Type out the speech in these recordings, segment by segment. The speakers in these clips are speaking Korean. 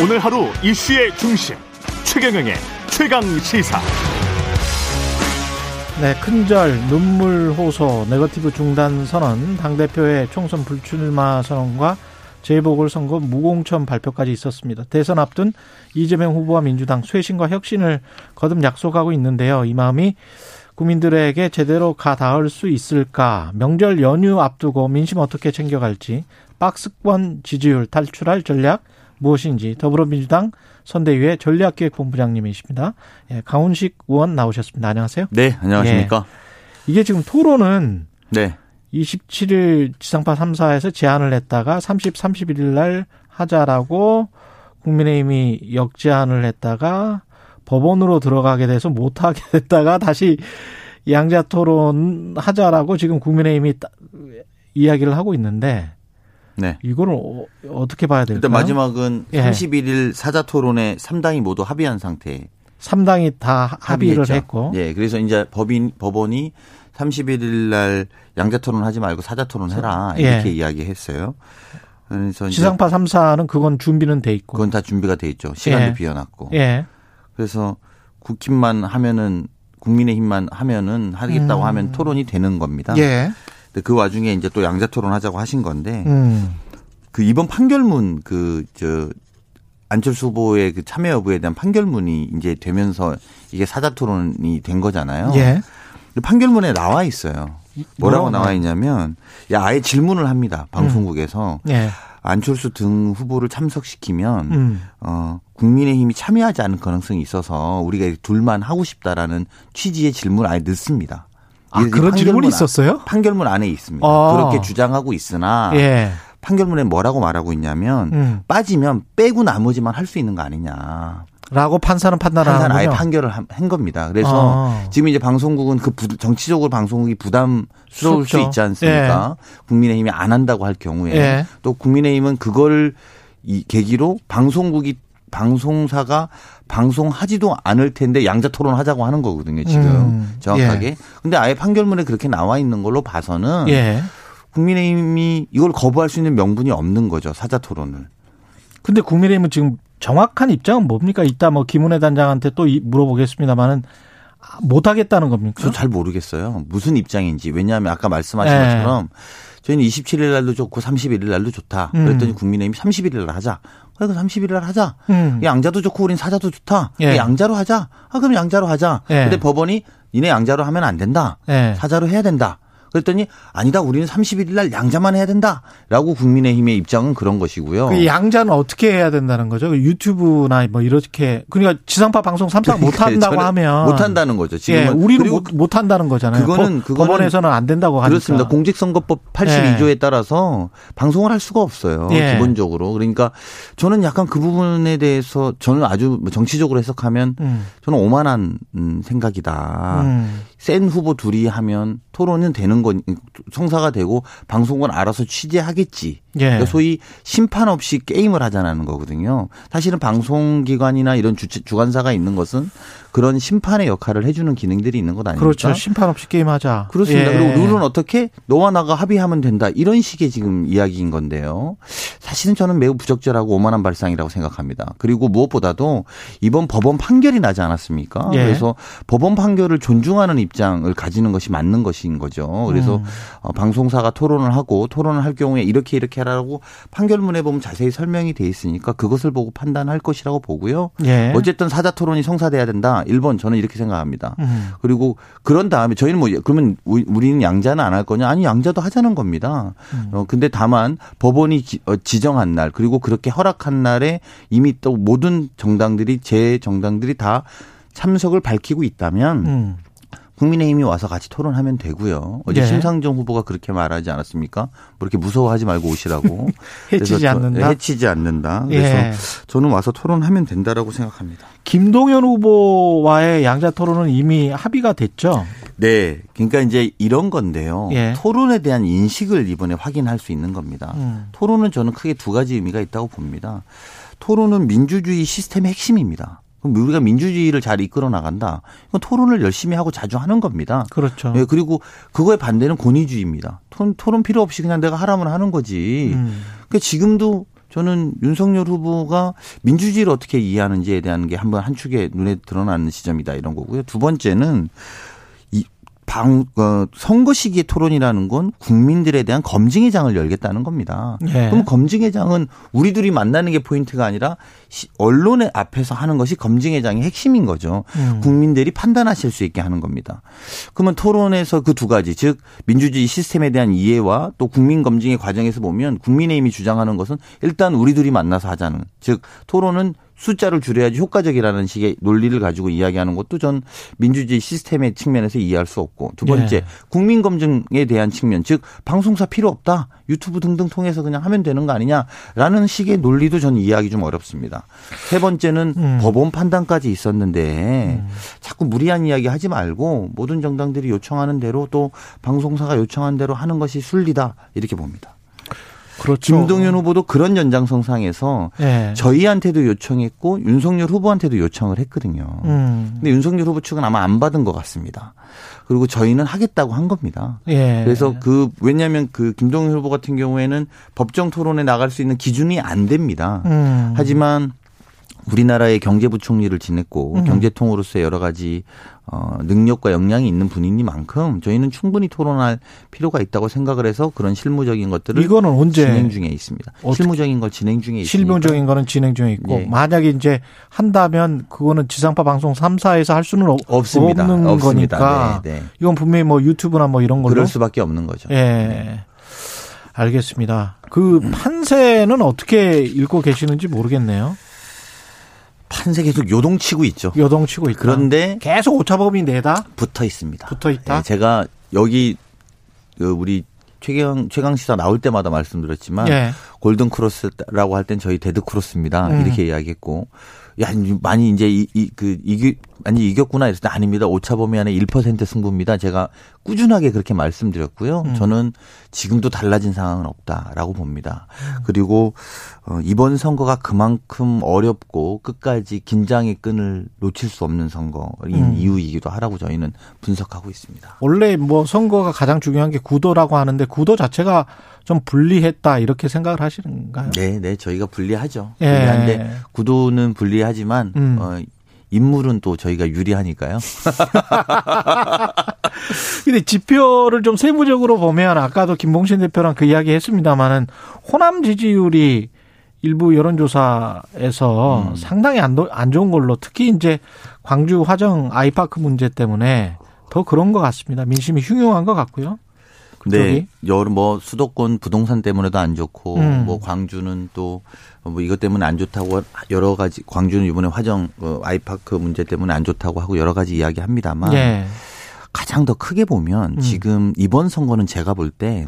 오늘 하루 이슈의 중심 최경영의 최강 시사. 네, 큰절 눈물 호소 네거티브 중단 선언 당 대표의 총선 불출마 선언과 재보궐 선거 무공천 발표까지 있었습니다. 대선 앞둔 이재명 후보와 민주당 쇄신과 혁신을 거듭 약속하고 있는데요. 이 마음이 국민들에게 제대로 가 닿을 수 있을까? 명절 연휴 앞두고 민심 어떻게 챙겨갈지, 박스권 지지율 탈출할 전략 무엇인지 더불어민주당 선대위의 전략기획본부장님이십니다. 예, 강훈식 의원 나오셨습니다. 안녕하세요. 네, 안녕하십니까. 예, 이게 지금 토론은 네. 27일 지상파 3사에서 제안을 했다가 30, 31일 날 하자라고 국민의힘이 역제안을 했다가 법원으로 들어가게 돼서 못하게 됐다가 다시 양자 토론 하자라고 지금 국민의힘이 이야기를 하고 있는데 네. 이거를 어, 떻게 봐야 될까요? 일단 마지막은 예. 31일 사자 토론에 3당이 모두 합의한 상태. 3당이 다 합의를 합의했죠. 했고. 예. 그래서 이제 법인 법원이 31일 날 양자 토론 하지 말고 사자 토론 해라. 예. 이렇게 예. 이야기했어요. 그래서 지상파 3사는 그건 준비는 돼 있고. 그건 다 준비가 돼 있죠. 시간도 예. 비워놨고. 예. 그래서 국힘만 하면은 국민의힘만 하면은 하겠다고 음. 하면 토론이 되는 겁니다. 예. 그 와중에 이제 또 양자 토론 하자고 하신 건데 음. 그 이번 판결문 그 저 안철수 후보의 그 참여 여부에 대한 판결문이 이제 되면서 이게 사자 토론이 된 거잖아요. 예. 판결문에 나와 있어요. 뭐라고 나와 있냐면 야 아예 질문을 합니다. 방송국에서. 음. 예. 안철수 등 후보를 참석시키면 음. 어 국민의힘이 참여하지 않을 가능성이 있어서 우리가 둘만 하고 싶다라는 취지의 질문을 아예 넣습니다. 아, 그런 질문이 있었어요? 판결문 안에 있습니다. 아. 그렇게 주장하고 있으나 예. 판결문에 뭐라고 말하고 있냐면 음. 빠지면 빼고 나머지만 할 수 있는 거 아니냐. 라고 판사는 판단을 판사는 아예 판결을 한 겁니다. 그래서 아. 지금 이제 방송국은 그 부, 정치적으로 방송국이 부담스러울 수 있지 않습니까? 예. 국민의힘이 안 한다고 할 경우에 예. 또 국민의힘은 그걸 이 계기로 방송국이 방송사가 방송하지도 않을 텐데 양자 토론 하자고 하는 거거든요, 지금. 음. 정확하게. 예. 근데 아예 판결문에 그렇게 나와 있는 걸로 봐서는 예. 국민의힘이 이걸 거부할 수 있는 명분이 없는 거죠, 사자 토론을. 근데 국민의힘은 지금 정확한 입장은 뭡니까? 이따 뭐 김은혜 단장한테 또 물어보겠습니다만은 못 하겠다는 겁니까? 저 잘 모르겠어요. 무슨 입장인지. 왜냐하면 아까 말씀하신 예. 것처럼 저희는 27일 날도 좋고 31일 날도 좋다. 음. 그랬더니 국민의힘이 31일 날 하자. 그래, 그 30일 날 하자. 음. 양자도 좋고 우린 사자도 좋다. 예. 양자로 하자. 아, 그럼 양자로 하자. 예. 근데 법원이 니네 양자로 하면 안 된다. 예. 사자로 해야 된다. 그랬더니 아니다 우리는 31일 날 양자만 해야 된다라고 국민의힘의 입장은 그런 것이고요. 그 양자는 어떻게 해야 된다는 거죠? 그 유튜브나 뭐 이렇게 그러니까 지상파 방송 3사 못 한다고 하면 못 한다는 거죠. 지금 예, 우리는 못, 못 한다는 거잖아요. 그거는 법, 법원에서는 안 된다고 하니까. 그렇습니다. 공직선거법 82조에 예. 따라서 방송을 할 수가 없어요. 예. 기본적으로. 그러니까 저는 약간 그 부분에 대해서 저는 아주 정치적으로 해석하면 음. 저는 오만한 음, 생각이다. 음. 센 후보 둘이 하면 토론은 되는 건 성사가 되고 방송은 알아서 취재하겠지. 예. 그러니까 소위 심판 없이 게임을 하자는 거거든요. 사실은 방송기관이나 이런 주, 주관사가 있는 것은 그런 심판의 역할을 해주는 기능들이 있는 것 아닙니까? 그렇죠. 심판 없이 게임하자. 그렇습니다. 예. 그리고 룰은 어떻게 너와 나가 합의하면 된다. 이런 식의 지금 이야기인 건데요. 사실은 저는 매우 부적절하고 오만한 발상이라고 생각합니다. 그리고 무엇보다도 이번 법원 판결이 나지 않았습니까? 예. 그래서 법원 판결을 존중하는 입 장을 가지는 것이 맞는 것인 거죠. 그래서 음. 어, 방송사가 토론을 하고 토론을 할 경우에 이렇게 이렇게 하라고 판결문에 보면 자세히 설명이 돼 있으니까 그것을 보고 판단할 것이라고 보고요. 예. 어쨌든 사자 토론이 성사돼야 된다. 1번 저는 이렇게 생각합니다. 음. 그리고 그런 다음에 저희는 뭐 그러면 우리는 양자는 안 할 거냐? 아니 양자도 하자는 겁니다. 음. 어 근데 다만 법원이 어, 지정한 날 그리고 그렇게 허락한 날에 이미 또 모든 정당들이 제 정당들이 다 참석을 밝히고 있다면 음. 국민의힘이 와서 같이 토론하면 되고요. 어제 네. 심상정 후보가 그렇게 말하지 않았습니까? 뭐 이렇게 무서워하지 말고 오시라고. 해치지 않는다. 해치지 않는다. 그래서 예. 저는 와서 토론하면 된다라고 생각합니다. 김동연 후보와의 양자 토론은 이미 합의가 됐죠. 네. 그러니까 이제 이런 건데요. 예. 토론에 대한 인식을 이번에 확인할 수 있는 겁니다. 음. 토론은 저는 크게 두 가지 의미가 있다고 봅니다. 토론은 민주주의 시스템의 핵심입니다. 그럼 우리가 민주주의를 잘 이끌어 나간다. 이건 토론을 열심히 하고 자주 하는 겁니다. 그렇죠. 예, 그리고 그거에 반대는 권위주의입니다. 토론, 토론 필요 없이 그냥 내가 하라면 하는 거지. 음. 그러니까 지금도 저는 윤석열 후보가 민주주의를 어떻게 이해하는지에 대한 게 한번 한 축에 눈에 드러나는 지점이다 이런 거고요. 두 번째는 이 방, 어, 선거 시기의 토론이라는 건 국민들에 대한 검증의 장을 열겠다는 겁니다. 예. 그럼 검증의 장은 우리 둘이 만나는 게 포인트가 아니라 시- 언론의 앞에서 하는 것이 검증의 장의 핵심인 거죠. 음. 국민들이 판단하실 수 있게 하는 겁니다. 그러면 토론에서 그 두 가지, 즉 민주주의 시스템에 대한 이해와 또 국민 검증의 과정에서 보면 국민의힘이 주장하는 것은 일단 우리 둘이 만나서 하자는, 즉 토론은 숫자를 줄여야지 효과적이라는 식의 논리를 가지고 이야기하는 것도 전 민주주의 시스템의 측면에서 이해할 수 없고 두 번째 예. 국민 검증에 대한 측면 즉 방송사 필요 없다 유튜브 등등 통해서 그냥 하면 되는 거 아니냐라는 식의 논리도 저는 이해하기 좀 어렵습니다. 세 번째는 음. 법원 판단까지 있었는데 자꾸 무리한 이야기 하지 말고 모든 정당들이 요청하는 대로 또 방송사가 요청한 대로 하는 것이 순리다 이렇게 봅니다. 그렇죠. 김동연 후보도 그런 연장선상에서 예. 저희한테도 요청했고 윤석열 후보한테도 요청을 했거든요. 음. 근데 윤석열 후보 측은 아마 안 받은 것 같습니다. 그리고 저희는 하겠다고 한 겁니다. 예. 그래서 그 왜냐하면 그 김동연 후보 같은 경우에는 법정 토론에 나갈 수 있는 기준이 안 됩니다. 음. 하지만 우리나라의 경제부총리를 지냈고 음. 경제통으로서의 여러 가지 어, 능력과 역량이 있는 분이니만큼 저희는 충분히 토론할 필요가 있다고 생각을 해서 그런 실무적인 것들을 이거는 언제 진행 중에 있습니다. 실무적인 걸 진행 중에 있습니다. 실무적인 거는 진행 중에 있고 예. 만약에 이제 한다면 그거는 지상파 방송 3사에서 할 수는 없, 없습니다. 없는 없습니다. 거니까 네, 네. 이건 분명히 뭐 유튜브나 뭐 이런 걸로 그럴 수밖에 없는 거죠. 예. 알겠습니다. 그 판세는 어떻게 읽고 계시는지 모르겠네요. 판세 계속 요동치고 있죠. 요동치고 있다. 그런데 계속 오차범위 내 다 붙어 있습니다. 붙어 있다. 예, 제가 여기 그 우리 최강 최강 시사 나올 때마다 말씀드렸지만 예. 골든 크로스라고 할 땐 저희 데드 크로스입니다. 음. 이렇게 이야기했고 야 많이 이제 이그 이기 많이 이겼구나 이랬을 때 아닙니다. 오차 범위 안에 1% 승부입니다. 제가 꾸준하게 그렇게 말씀드렸고요. 음. 저는 지금도 달라진 상황은 없다라고 봅니다. 음. 그리고 어, 이번 선거가 그만큼 어렵고 끝까지 긴장의 끈을 놓칠 수 없는 선거인 음. 이유이기도 하라고 저희는 분석하고 있습니다. 원래 뭐 선거가 가장 중요한 게 구도라고 하는데 구도 자체가 좀 불리했다 이렇게 생각을 하 시는가요? 네, 네, 저희가 불리하죠. 예. 불리한데 구도는 불리하지만 음. 어, 인물은 또 저희가 유리하니까요. 근데 지표를 좀 세부적으로 보면 아까도 김봉신 대표랑 그 이야기 했습니다마는 호남 지지율이 일부 여론조사에서 음. 상당히 안, 도- 안 좋은 걸로 특히 이제 광주 화정 아이파크 문제 때문에 더 그런 것 같습니다. 민심이 흉흉한 것 같고요. 네, 여러 뭐 수도권 부동산 때문에도 안 좋고 음. 뭐 광주는 또 뭐 이것 때문에 안 좋다고 여러 가지 광주는 이번에 화정 어, 아이파크 문제 때문에 안 좋다고 하고 여러 가지 이야기합니다만 예. 가장 더 크게 보면 음. 지금 이번 선거는 제가 볼때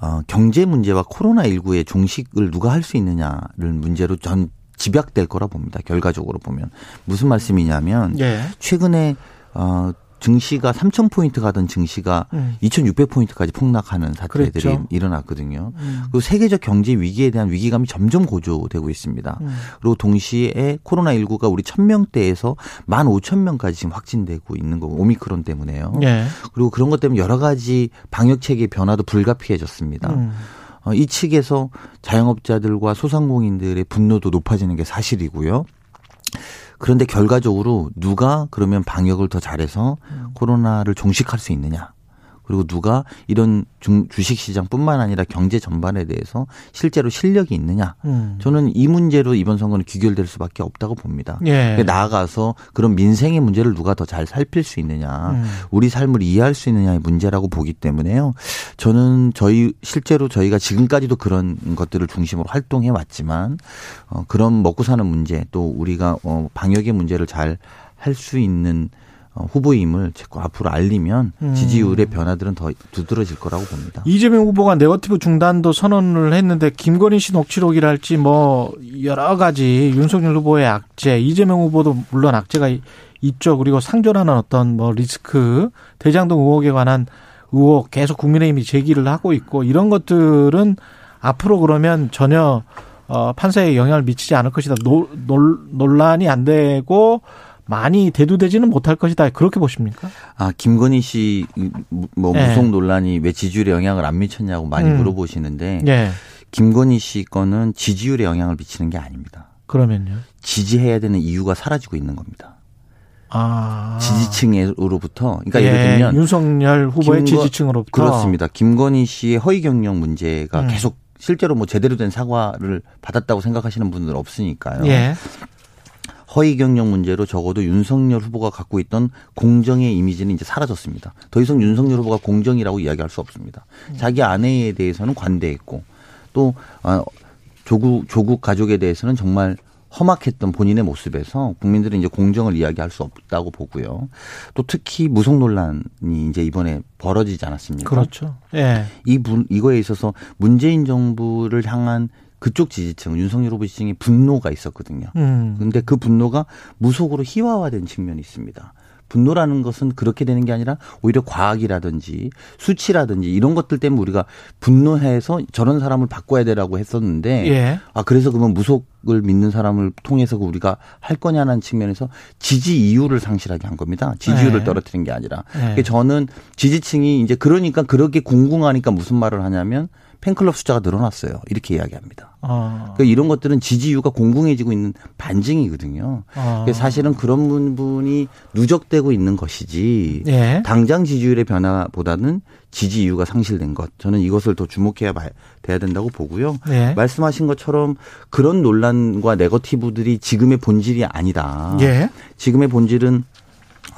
어, 경제 문제와 코로나 19의 종식을 누가 할 수 있느냐를 문제로 전 집약될 거라 봅니다. 결과적으로 보면 무슨 말씀이냐면 예. 최근에 어 증시가 3,000포인트 가던 증시가 음. 2,600포인트까지 폭락하는 사태들이 그랬죠. 일어났거든요. 음. 그리고 세계적 경제 위기에 대한 위기감이 점점 고조되고 있습니다. 음. 그리고 동시에 코로나19가 우리 1000명대에서 15,000명까지 지금 확진되고 있는 거고 오미크론 때문에요. 예. 그리고 그런 것 때문에 여러 가지 방역 체계 변화도 불가피해졌습니다. 음. 어, 이 측에서 자영업자들과 소상공인들의 분노도 높아지는 게 사실이고요. 그런데 결과적으로 누가 그러면 방역을 더 잘해서 코로나를 종식할 수 있느냐. 그리고 누가 이런 중- 주식시장뿐만 아니라 경제 전반에 대해서 실제로 실력이 있느냐. 음. 저는 이 문제로 이번 선거는 귀결될 수밖에 없다고 봅니다. 예. 그러니까 나아가서 그런 민생의 문제를 누가 더 잘 살필 수 있느냐, 음. 우리 삶을 이해할 수 있느냐의 문제라고 보기 때문에요. 저는 저희 실제로 저희가 지금까지도 그런 것들을 중심으로 활동해 왔지만 어, 그런 먹고 사는 문제 또 우리가 어, 방역의 문제를 잘 할 수 있는 어, 후보임을 자꾸 앞으로 알리면 음. 지지율의 변화들은 더 두드러질 거라고 봅니다. 이재명 후보가 네거티브 중단도 선언을 했는데 김건희 씨 녹취록이랄지 뭐 여러 가지 윤석열 후보의 악재, 이재명 후보도 물론 악재가 있죠. 그리고 상존하는 어떤 뭐 리스크, 대장동 의혹에 관한 의혹 계속 국민의힘이 제기를 하고 있고 이런 것들은 앞으로 그러면 전혀 어 판세에 영향을 미치지 않을 것이다. 노, 논, 논란이 안 되고 많이 대두되지는 못할 것이다. 그렇게 보십니까? 아, 김건희 씨, 뭐, 네. 무속 논란이 왜 지지율에 영향을 안 미쳤냐고 많이 음. 물어보시는데, 예. 김건희 씨 거는 지지율에 영향을 미치는 게 아닙니다. 그러면요. 지지해야 되는 이유가 사라지고 있는 겁니다. 아. 지지층으로부터 그러니까 예, 예를 들면 윤석열 후보의 김건- 지지층으로부터 그렇습니다. 김건희 씨의 허위 경영 문제가 음. 계속 실제로 뭐 제대로 된 사과를 받았다고 생각하시는 분들은 없으니까요. 예. 허위 경영 문제로 적어도 윤석열 후보가 갖고 있던 공정의 이미지는 이제 사라졌습니다. 더 이상 윤석열 후보가 공정이라고 이야기할 수 없습니다. 자기 아내에 대해서는 관대했고 또 아, 조국 조국 가족에 대해서는 정말 험악했던 본인의 모습에서 국민들은 이제 공정을 이야기할 수 없다고 보고요. 또 특히 무속 논란이 이제 이번에 벌어지지 않았습니까? 그렇죠. 예. 이 분, 이거에 있어서 문재인 정부를 향한 그쪽 지지층, 윤석열 후보 지지층의 분노가 있었거든요. 음. 근데 그 분노가 무속으로 희화화된 측면이 있습니다. 분노라는 것은 그렇게 되는 게 아니라 오히려 과학이라든지 수치라든지 이런 것들 때문에 우리가 분노해서 저런 사람을 바꿔야 되라고 했었는데 예. 아 그래서 그러면 무속을 믿는 사람을 통해서 그 우리가 할 거냐는 측면에서 지지 이유를 상실하게 한 겁니다. 지지율을 네. 떨어뜨린 게 아니라. 네. 그러니까 저는 지지층이 이제 그러니까 그렇게 궁금하니까 무슨 말을 하냐면 팬클럽 숫자가 늘어났어요. 이렇게 이야기합니다. 어. 그러니까 이런 것들은 지지율가 공공해지고 있는 반증이거든요. 어. 그래서 사실은 그런 부분이 누적되고 있는 것이지 예. 당장 지지율의 변화보다는 지지 이유가 상실된 것. 저는 이것을 더 주목해야 봐- 돼야 된다고 보고요. 예. 말씀하신 것처럼 그런 논란과 네거티브들이 지금의 본질이 아니다. 예. 지금의 본질은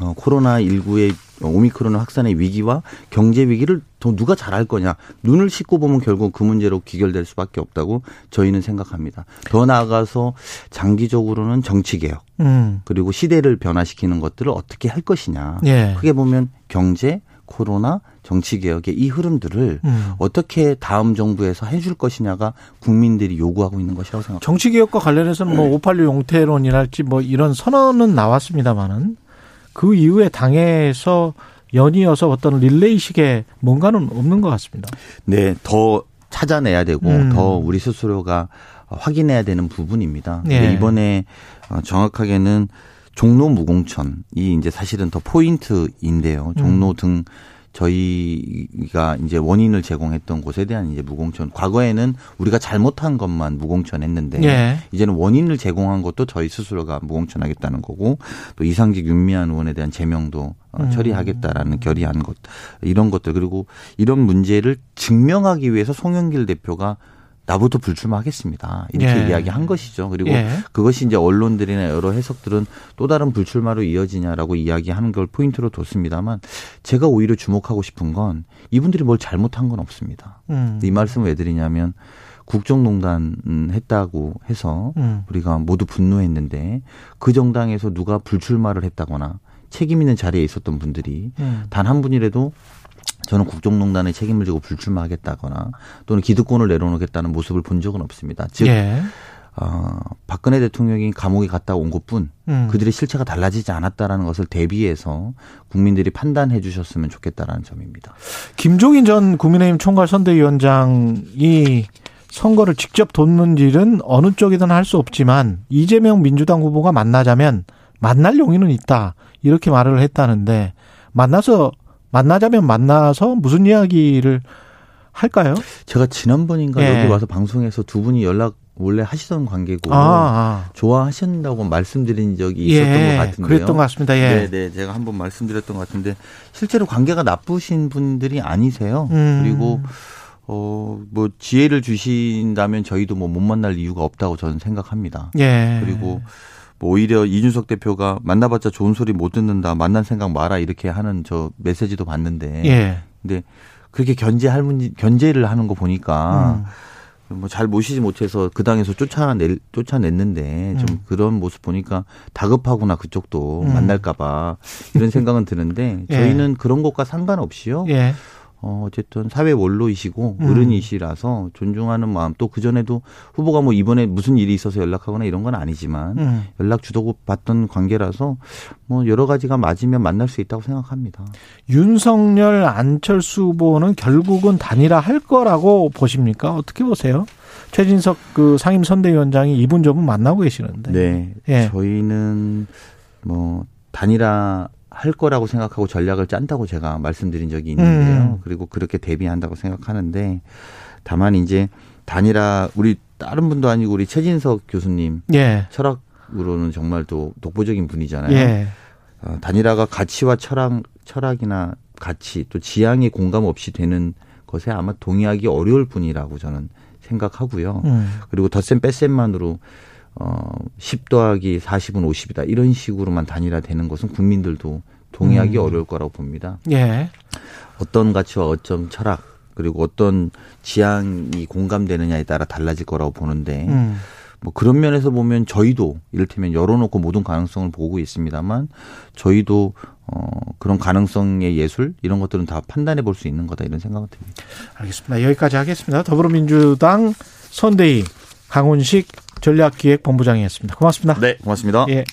어, 코로나 19의 오미크론 확산의 위기와 경제 위기를 더 누가 잘할 거냐 눈을 씻고 보면 결국 그 문제로 귀결될 수밖에 없다고 저희는 생각합니다. 더 나아가서 장기적으로는 정치 개혁 음. 그리고 시대를 변화시키는 것들을 어떻게 할 것이냐. 예. 크게 보면 경제, 코로나, 정치 개혁의 이 흐름들을 음. 어떻게 다음 정부에서 해줄 것이냐가 국민들이 요구하고 있는 것이라고 생각합니다. 정치 개혁과 관련해서는 뭐586 용태론이랄지 뭐 이런 선언은 나왔습니다만은 그 이후에 당에서 연이어서 어떤 릴레이식의 뭔가는 없는 것 같습니다. 네, 더 찾아내야 되고 음. 더 우리 스스로가 확인해야 되는 부분입니다. 예. 이번에 어, 정확하게는 종로 무공천이 이제 사실은 더 포인트인데요. 종로 음. 등 저희가 이제 원인을 제공했던 곳에 대한 이제 무공천. 과거에는 우리가 잘못한 것만 무공천했는데 예. 이제는 원인을 제공한 것도 저희 스스로가 무공천하겠다는 거고 또 이상직 윤미한 의원에 대한 제명도 어, 음. 처리하겠다라는 결의한 것 이런 것들 그리고 이런 문제를 증명하기 위해서 송영길 대표가 나부터 불출마하겠습니다. 이렇게 예. 이야기한 것이죠. 그리고 예. 그것이 이제 언론들이나 여러 해석들은 또 다른 불출마로 이어지냐라고 이야기하는 걸 포인트로 뒀습니다만 제가 오히려 주목하고 싶은 건 이분들이 뭘 잘못한 건 없습니다. 음. 이 말씀을 왜 드리냐면 국정농단 음, 했다고 해서 음. 우리가 모두 분노했는데 그 정당에서 누가 불출마를 했다거나 책임 있는 자리에 있었던 분들이 음. 단한 분이라도 저는 국정농단에 책임을 지고 불출마하겠다거나 또는 기득권을 내려놓겠다는 모습을 본 적은 없습니다. 즉, 예. 어, 박근혜 대통령이 감옥에 갔다 온 것뿐 음. 그들의 실체가 달라지지 않았다라는 것을 대비해서 국민들이 판단해 주셨으면 좋겠다라는 점입니다. 김종인 전 국민의힘 총괄 선대위원장이 선거를 직접 돕는 일은 어느 쪽이든 할 수 없지만 이재명 민주당 후보가 만나자면 만날 용의는 있다 이렇게 말을 했다는데 만나서 만나자면 만나서 무슨 이야기를 할까요? 제가 지난번인가 예. 여기 와서 방송에서 두 분이 연락 원래 하시던 관계고 아, 아. 좋아하신다고 말씀드린 적이 있었던 예, 것 같은데요. 그랬던 것 같습니다. 예. 네, 네, 제가 한번 말씀드렸던 것 같은데 실제로 관계가 나쁘신 분들이 아니세요. 음. 그리고 어, 뭐 지혜를 주신다면 저희도 뭐 못 만날 이유가 없다고 저는 생각합니다. 예. 그리고 뭐 오히려 이준석 대표가 만나봤자 좋은 소리 못 듣는다, 만난 생각 마라 이렇게 하는 저 메시지도 봤는데, 예. 근데 그렇게 견제할 문 견제를 하는 거 보니까 음. 뭐잘 모시지 못해서 그 당에서 쫓아내 쫓아냈는데 좀 음. 그런 모습 보니까 다급하구나 그쪽도 음. 만날까봐 이런 생각은 드는데 예. 저희는 그런 것과 상관없이요. 예. 어, 어쨌든 사회 원로이시고 음. 어른이시라서 존중하는 마음 또 그전에도 후보가 뭐 이번에 무슨 일이 있어서 연락하거나 이런 건 아니지만 음. 연락 주고 받던 관계라서 뭐 여러 가지가 맞으면 만날 수 있다고 생각합니다. 윤석열 안철수 후보는 결국은 단일화 할 거라고 보십니까? 어떻게 보세요? 최진석 그 상임 선대위원장이 이분 저분 만나고 계시는데. 네. 예. 저희는 뭐 단일화 할 거라고 생각하고 전략을 짠다고 제가 말씀드린 적이 있는데요. 음. 그리고 그렇게 대비한다고 생각하는데 다만 이제 단일화 우리 다른 분도 아니고 우리 최진석 교수님 예. 철학으로는 정말 또 독보적인 분이잖아요. 예. 어, 단일화가 가치와 철학, 철학이나 가치 또 지향에 공감 없이 되는 것에 아마 동의하기 어려울 뿐이라고 저는 생각하고요. 음. 그리고 덧셈 뺄셈만으로 어, 10 더하기 40은 50이다. 이런 식으로만 단일화되는 것은 국민들도 동의하기 음. 어려울 거라고 봅니다. 예. 어떤 가치와 어떤 철학 그리고 어떤 지향이 공감되느냐에 따라 달라질 거라고 보는데 음. 뭐 그런 면에서 보면 저희도 이를테면 열어놓고 모든 가능성을 보고 있습니다만 저희도 어 그런 가능성의 예술 이런 것들은 다 판단해 볼 수 있는 거다 이런 생각은 듭니다. 알겠습니다. 여기까지 하겠습니다. 더불어민주당 선대위 강훈식 전략기획본부장이었습니다. 고맙습니다. 네, 고맙습니다. 예.